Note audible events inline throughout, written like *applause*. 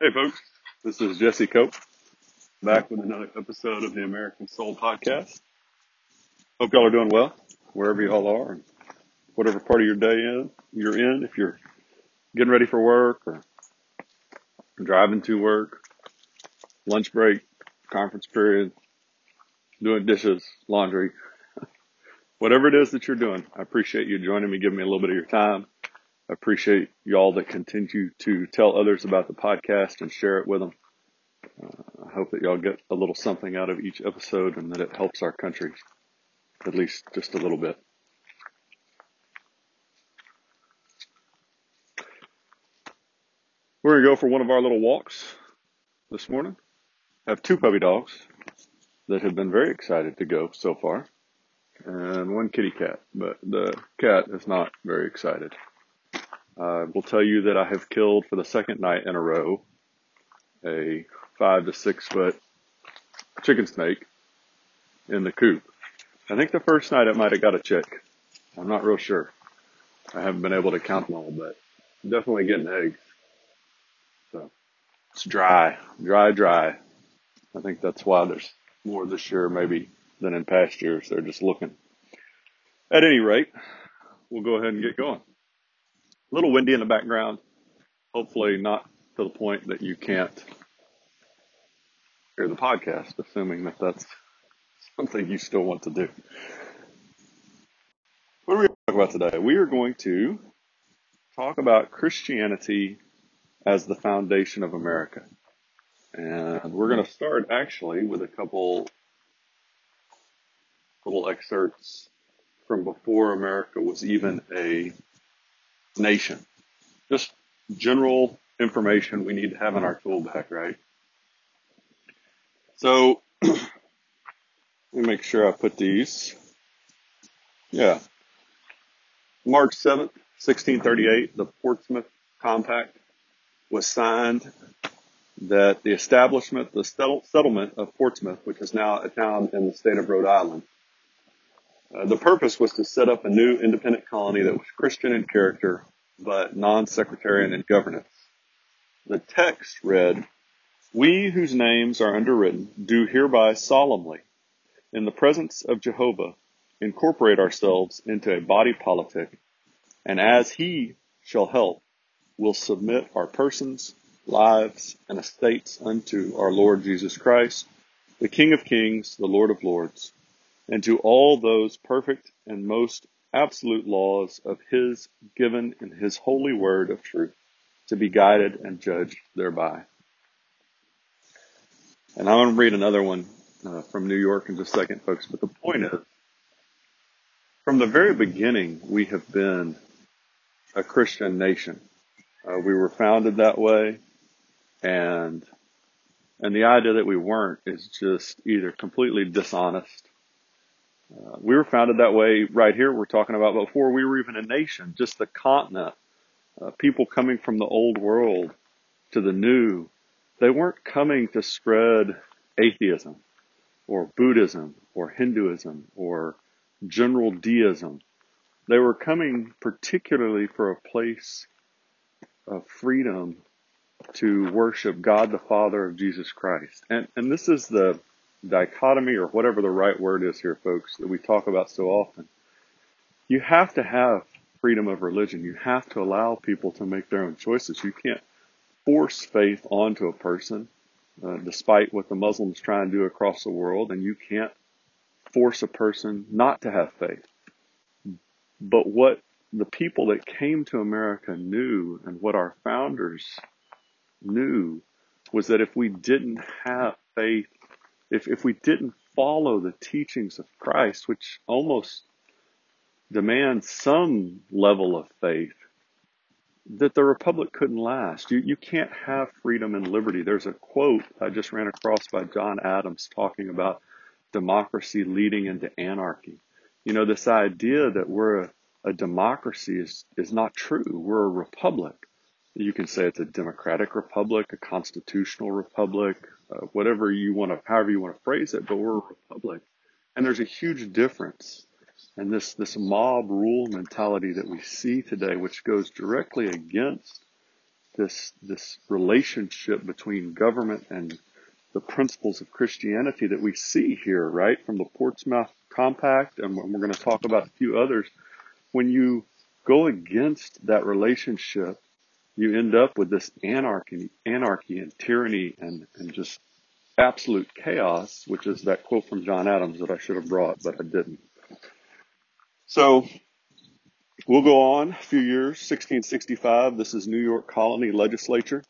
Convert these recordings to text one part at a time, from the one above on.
Hey, folks. This is Jesse Cope back with another episode of the American Soul Podcast. Hope y'all are doing well wherever y'all are and whatever part of your day in, you're in. If you're getting ready for work or driving to work, lunch break, conference period, doing dishes, laundry, *laughs* whatever it is that you're doing, I appreciate you joining me, giving me a little bit of your time. I appreciate y'all that continue to tell others about the podcast and share it with them. Uh, I hope that y'all get a little something out of each episode and that it helps our country, at least just a little bit. We're going to go for one of our little walks this morning. I have two puppy dogs that have been very excited to go so far, and one kitty cat, but the cat is not very excited. I will tell you that I have killed for the second night in a row a five to six foot chicken snake in the coop. I think the first night it might have got a chick. I'm not real sure. I haven't been able to count them all, but definitely getting eggs. So it's dry, dry, dry. I think that's why there's more this year maybe than in past years. They're just looking. At any rate, we'll go ahead and get going a little windy in the background. Hopefully not to the point that you can't hear the podcast, assuming that that's *laughs* something you still want to do. What are we going to talk about today? We are going to talk about Christianity as the foundation of America. And we're going to start actually with a couple little excerpts from before America was even a nation. Just general information we need to have in our tool bag, right? So *clears throat* let me make sure I put these. Yeah. March 7th, 1638, the Portsmouth Compact was signed that the establishment, the settlement of Portsmouth, which is now a town in the state of Rhode Island, uh, the purpose was to set up a new independent colony that was Christian in character, but non-sectarian in governance. The text read, We whose names are underwritten do hereby solemnly, in the presence of Jehovah, incorporate ourselves into a body politic, and as he shall help, will submit our persons, lives, and estates unto our Lord Jesus Christ, the King of kings, the Lord of lords, and to all those perfect and most absolute laws of his given in his holy word of truth to be guided and judged thereby. And I'm going to read another one uh, from New York in just a second, folks. But the point is, from the very beginning, we have been a Christian nation. Uh, we were founded that way, and and the idea that we weren't is just either completely dishonest uh, we were founded that way right here. We're talking about before we were even a nation, just the continent. Uh, people coming from the old world to the new, they weren't coming to spread atheism or Buddhism or Hinduism or general deism. They were coming particularly for a place of freedom to worship God the Father of Jesus Christ. And, and this is the, dichotomy or whatever the right word is here, folks, that we talk about so often. You have to have freedom of religion. You have to allow people to make their own choices. You can't force faith onto a person, uh, despite what the Muslims try and do across the world, and you can't force a person not to have faith. But what the people that came to America knew and what our founders knew was that if we didn't have faith if, if we didn't follow the teachings of Christ, which almost demands some level of faith, that the republic couldn't last. You, you can't have freedom and liberty. There's a quote I just ran across by John Adams talking about democracy leading into anarchy. You know, this idea that we're a, a democracy is, is not true. We're a republic. You can say it's a democratic republic, a constitutional republic, uh, whatever you want to, however you want to phrase it, but we're a republic. And there's a huge difference. And this, this mob rule mentality that we see today, which goes directly against this, this relationship between government and the principles of Christianity that we see here, right? From the Portsmouth Compact, and we're going to talk about a few others. When you go against that relationship, you end up with this anarchy, anarchy and tyranny and, and just absolute chaos, which is that quote from John Adams that I should have brought, but I didn't. So we'll go on a few years, 1665. This is New York Colony Legislature.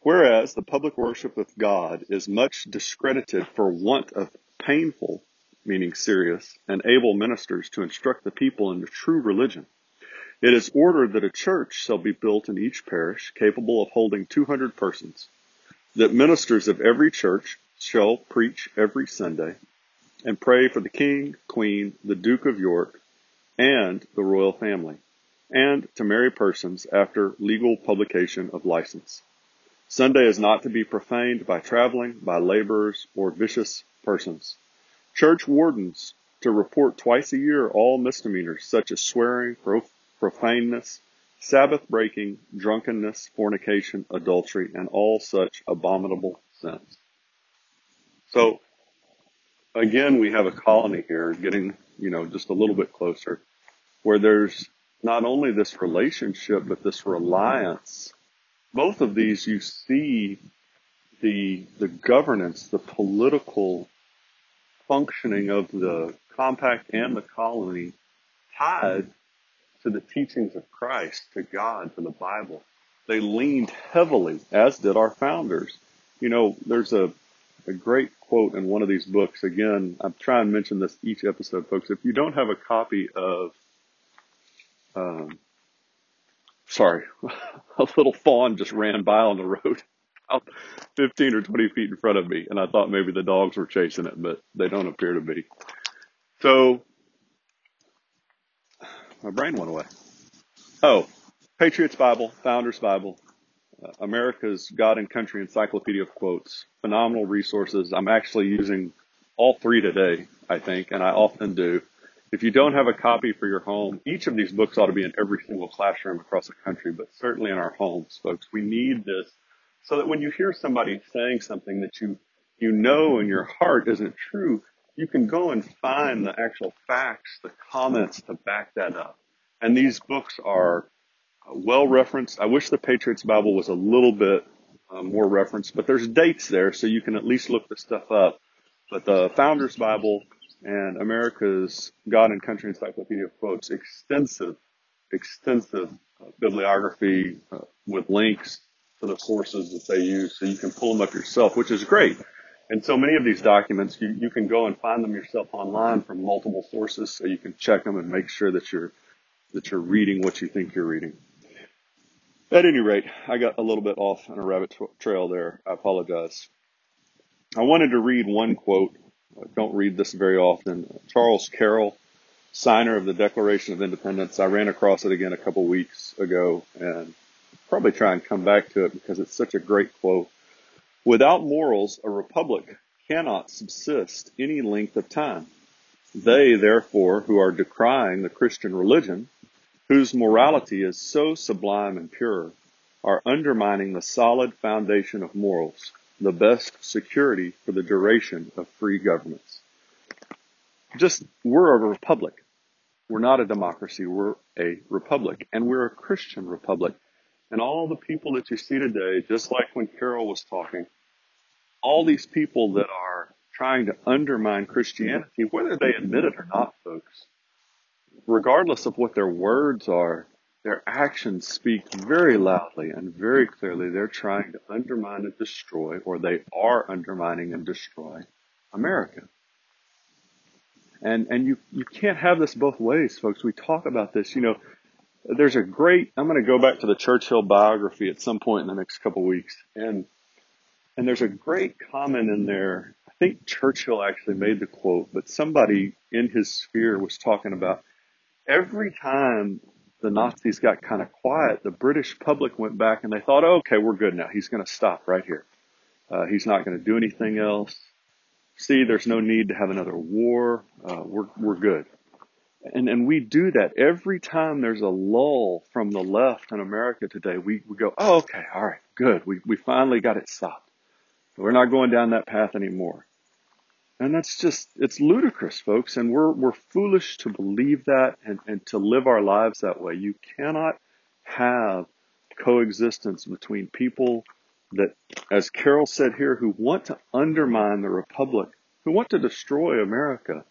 Whereas the public worship of God is much discredited for want of painful, meaning serious, and able ministers to instruct the people in the true religion. It is ordered that a church shall be built in each parish capable of holding 200 persons, that ministers of every church shall preach every Sunday, and pray for the king, queen, the Duke of York, and the royal family, and to marry persons after legal publication of license. Sunday is not to be profaned by traveling, by laborers, or vicious persons. Church wardens to report twice a year all misdemeanors such as swearing, profaneness, Sabbath breaking, drunkenness, fornication, adultery, and all such abominable sins. So, again, we have a colony here getting, you know, just a little bit closer where there's not only this relationship, but this reliance both of these you see the the governance, the political functioning of the compact and the colony tied to the teachings of Christ, to God, to the Bible. They leaned heavily, as did our founders. You know, there's a, a great quote in one of these books. Again, I'm trying to mention this each episode, folks. If you don't have a copy of um, sorry, *laughs* a little fawn just ran by on the road, *laughs* 15 or 20 feet in front of me, and I thought maybe the dogs were chasing it, but they don't appear to be. So, my brain went away. Oh, Patriots Bible, Founders Bible, uh, America's God and Country Encyclopedia of Quotes, phenomenal resources. I'm actually using all three today, I think, and I often do. If you don't have a copy for your home, each of these books ought to be in every single classroom across the country, but certainly in our homes, folks. We need this so that when you hear somebody saying something that you, you know in your heart isn't true, you can go and find the actual facts, the comments to back that up. And these books are well referenced. I wish the Patriots Bible was a little bit uh, more referenced, but there's dates there so you can at least look the stuff up. But the Founders Bible, and America's God and Country Encyclopedia quotes extensive, extensive uh, bibliography uh, with links to the sources that they use, so you can pull them up yourself, which is great. And so many of these documents, you, you can go and find them yourself online from multiple sources, so you can check them and make sure that you're that you're reading what you think you're reading. At any rate, I got a little bit off on a rabbit trail there. I apologize. I wanted to read one quote I don't read this very often. Charles Carroll, signer of the Declaration of Independence. I ran across it again a couple weeks ago and probably try and come back to it because it's such a great quote. Without morals, a republic cannot subsist any length of time. They, therefore, who are decrying the Christian religion, whose morality is so sublime and pure, are undermining the solid foundation of morals the best security for the duration of free governments. Just, we're a republic. We're not a democracy. We're a republic and we're a Christian republic. And all the people that you see today, just like when Carroll was talking, all these people that are trying to undermine Christianity, whether they admit it or not, folks, regardless of what their words are, their actions speak very loudly and very clearly. They're trying to undermine and destroy, or they are undermining and destroying America. And, and you, you can't have this both ways, folks. We talk about this, you know, there's a great, I'm going to go back to the Churchill biography at some point in the next couple of weeks. And, and there's a great comment in there. I think Churchill actually made the quote, but somebody in his sphere was talking about every time the Nazis got kind of quiet, the British public went back and they thought, okay, we're good now. He's going to stop right here. Uh, he's not going to do anything else. See, there's no need to have another war. Uh, we're, we're good. And, and we do that every time there's a lull from the left in America today. We, we go, oh, okay, all right, good. We, we finally got it stopped. We're not going down that path anymore. And that's just, it's ludicrous, folks. And we're, we're foolish to believe that and, and to live our lives that way. You cannot have coexistence between people that, as Carroll said here, who want to undermine the Republic, who want to destroy America.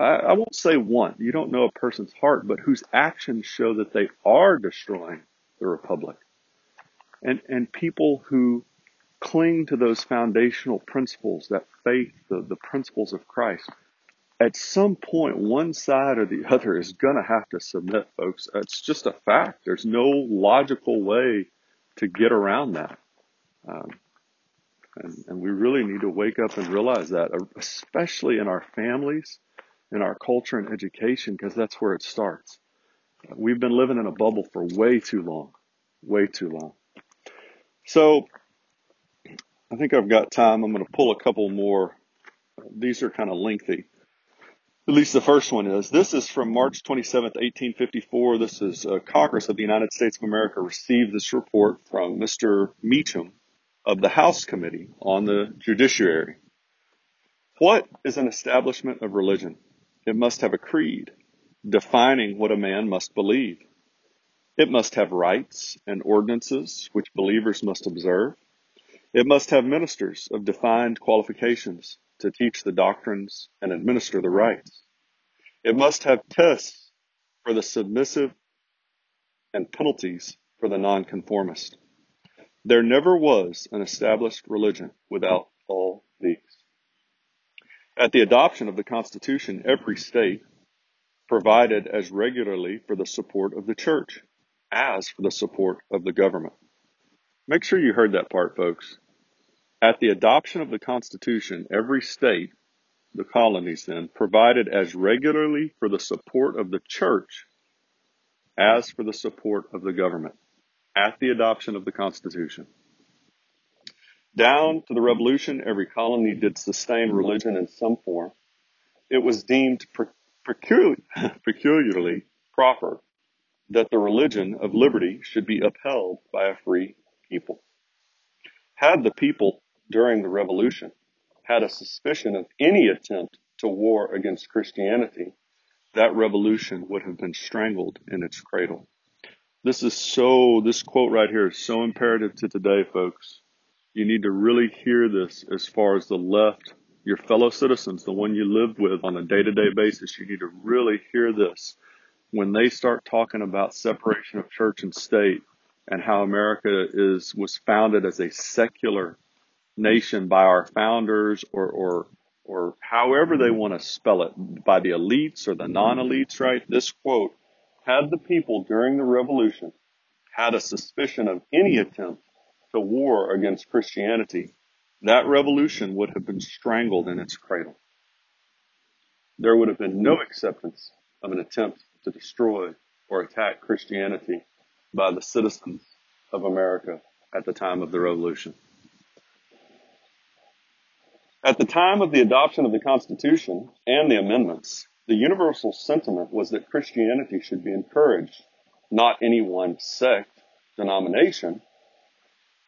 I, I won't say one. you don't know a person's heart, but whose actions show that they are destroying the Republic. And, and people who cling to those foundational principles, that faith, the, the principles of Christ. At some point, one side or the *laughs* other is going to have to submit, folks. It's just a fact. There's no logical way to get around that. Um, and, and we really need to wake up and realize that, especially in our families, in our culture and education, because that's where it starts. We've been living in a bubble for way too long, way too long. So I think I've got time. I'm going to pull a couple more. These are kind of lengthy. At least the first one is. This is from March 27th, 1854. This is uh, Congress of the United States of America received this report from Mr. Meacham of the House Committee on the Judiciary. What is an establishment of religion? It must have a creed defining what a man must believe. It must have rites and ordinances which believers must observe. It must have ministers of defined qualifications to teach the doctrines and administer the rites. It must have tests for the submissive and penalties for the nonconformist. There never was an established religion without all. At the adoption of the Constitution, every state provided as regularly for the support of the church as for the support of the government. Make sure you heard that part, folks. At the adoption of the Constitution, every state, the colonies then, provided as regularly for the support of the church as for the support of the government. At the adoption of the Constitution. Down to the Revolution, every colony did sustain religion in some form. It was deemed *laughs* peculiarly proper that the religion of liberty should be upheld by a free people. Had the people during the revolution had a suspicion of any attempt to war against Christianity, that revolution would have been strangled in its cradle. This is so, this quote right here is so imperative to today, folks. You need to really hear this as far as the left, your fellow citizens, the one you live with on a day to day basis. You need to really hear this when they start talking about separation of church and state and how America is was founded as a secular nation by our founders or or or however they want to spell it by the elites or the non-elites right this quote had the people during the revolution had a suspicion of any attempt to war against Christianity that revolution would have been strangled in its cradle there would have been no acceptance of an attempt to destroy or attack Christianity by the citizens of America at the time of the revolution. At the time of the adoption of the Constitution and the amendments, the universal sentiment was that Christianity should be encouraged, not any one sect, denomination.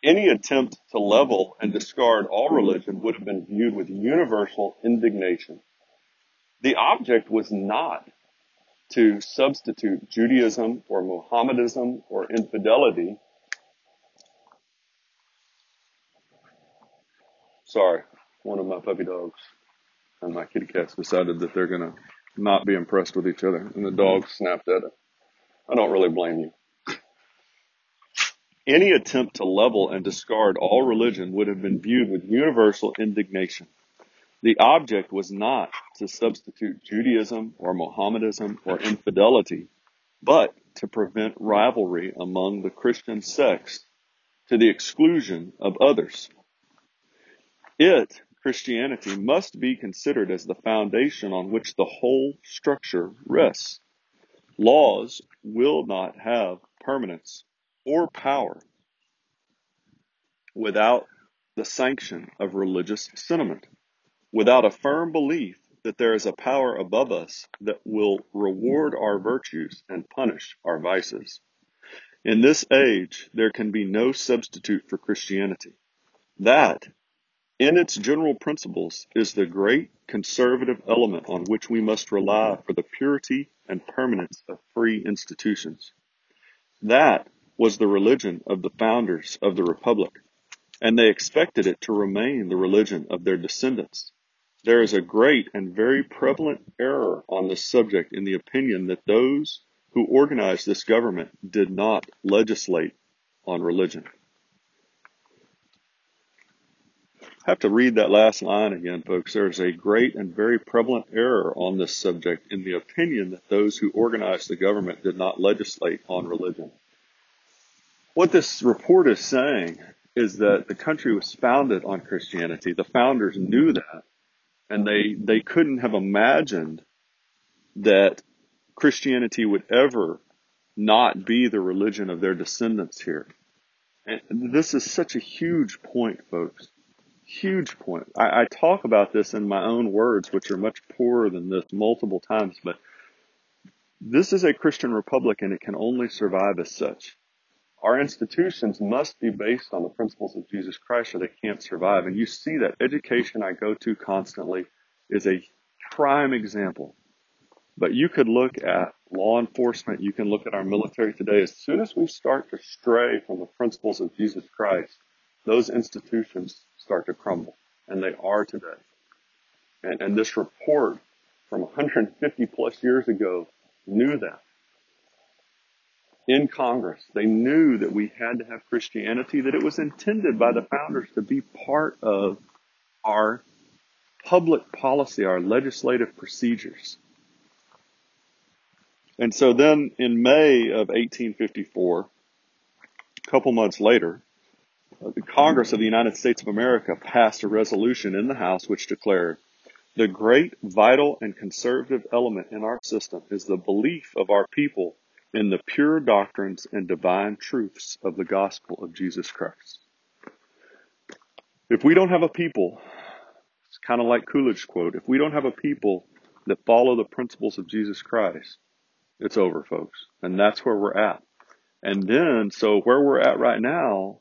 Any attempt to level and discard all religion would have been viewed with universal indignation. The object was not to substitute Judaism or Mohammedanism or infidelity. Sorry, one of my puppy dogs and my kitty cats decided that they're going to not be impressed with each other, and the dog snapped at it. I don't really blame you. Any attempt to level and discard all religion would have been viewed with universal indignation. The object was not to substitute Judaism or Mohammedanism or infidelity, but to prevent rivalry among the Christian sects to the exclusion of others. It, Christianity, must be considered as the foundation on which the whole structure rests. Laws will not have permanence or power without the sanction of religious sentiment. Without a firm belief that there is a power above us that will reward our virtues and punish our vices. In this age, there can be no substitute for Christianity. That, in its general principles, is the great conservative element on which we must rely for the purity and permanence of free institutions. That was the religion of the founders of the Republic, and they expected it to remain the religion of their descendants. There is a great and very prevalent error on this subject in the opinion that those who organized this government did not legislate on religion. I have to read that last line again, folks. There is a great and very prevalent error on this subject in the opinion that those who organized the government did not legislate on religion. What this report is saying is that the country was founded on Christianity. The founders knew that, and they, they couldn't have imagined that Christianity would ever not be the religion of their descendants here. And this is such a huge point, folks. Huge point. I, I talk about this in my own words, which are much poorer than this multiple times, but this is a Christian republic and it can only survive as such. Our institutions must be based on the principles of Jesus Christ or they can't survive. And you see that education I go to constantly is a prime example but you could look at law enforcement, you can look at our military today. As soon as we start to stray from the principles of Jesus Christ, those institutions start to crumble. And they are today. And, and this report from 150 plus years ago knew that. In Congress, they knew that we had to have Christianity, that it was intended by the founders to be part of our public policy, our legislative procedures. And so then in May of 1854, a couple months later, uh, the Congress of the United States of America passed a resolution in the House which declared the great, vital, and conservative element in our system is the belief of our people in the pure doctrines and divine truths of the gospel of Jesus Christ. If we don't have a people, it's kind of like Coolidge's quote, if we don't have a people that follow the principles of Jesus Christ, it's over, folks. And that's where we're at. And then, so where we're at right now,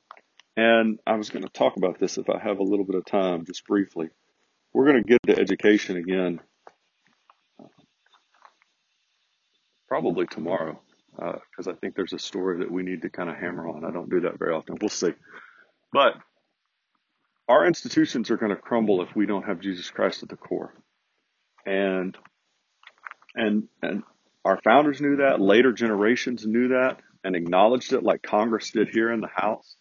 and I was going to talk about this if I have a little bit of time, just briefly. We're going to get to education again, probably tomorrow, because uh, I think there's a story that we need to kind of hammer on. I don't do that very often. We'll see. But our institutions are going to crumble if we don't have Jesus Christ at the core. And and and our founders knew that, later generations knew that and acknowledged it like Congress did here in the House.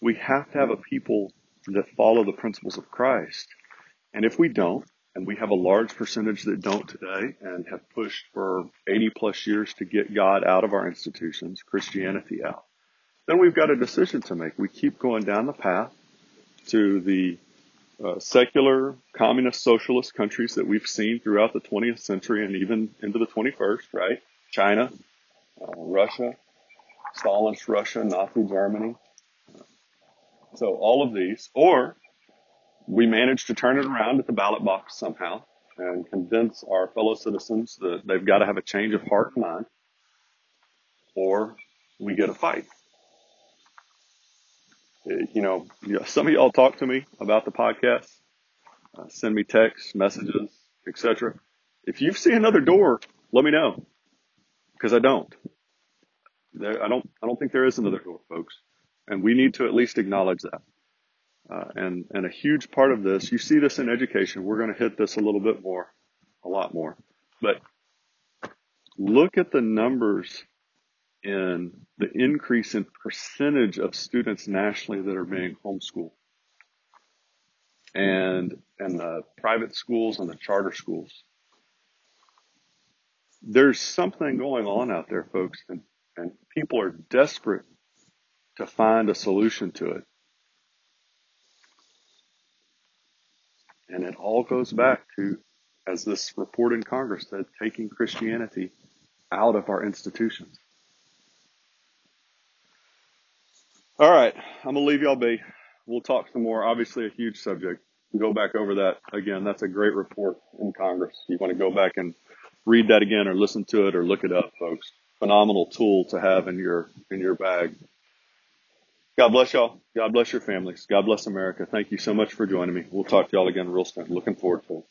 We have to have a people that follow the principles of Christ. And if we don't, and we have a large percentage that don't today and have pushed for 80 plus years to get God out of our institutions, Christianity out, then we've got a decision to make. We keep going down the path to the uh, secular communist socialist countries that we've seen throughout the 20th century and even into the 21st, right? China, uh, Russia, Stalin's Russia, Nazi Germany. So all of these, or we manage to turn it around at the ballot box somehow and convince our fellow citizens that they've got to have a change of heart and mind, or we get a fight you know, some of y'all talk to me about the podcast, uh, send me texts, messages, etc. If you see another door, let me know because I don't. There, I don't. I don't think there is another door, folks, and we need to at least acknowledge that. Uh, and and a huge part of this, you see this in education. We're going to hit this a little bit more, a lot more, but look at the numbers in the increase in percentage of students nationally that are being homeschooled and and the private schools and the charter schools. There's something going on out there, folks, and, and people are desperate to find a solution to it. And it all goes back to, as this report in Congress said, taking Christianity out of our institutions. All right, I'm gonna leave y'all be. We'll talk some more. Obviously, a huge subject. go back over that again. That's a great report in Congress. You want to go back and read that again or listen to it or look it up, folks. Phenomenal tool to have in your in your bag. God bless y'all. God bless your families. God bless America. Thank you so much for joining me. We'll talk to y'all again real soon. Looking forward to it.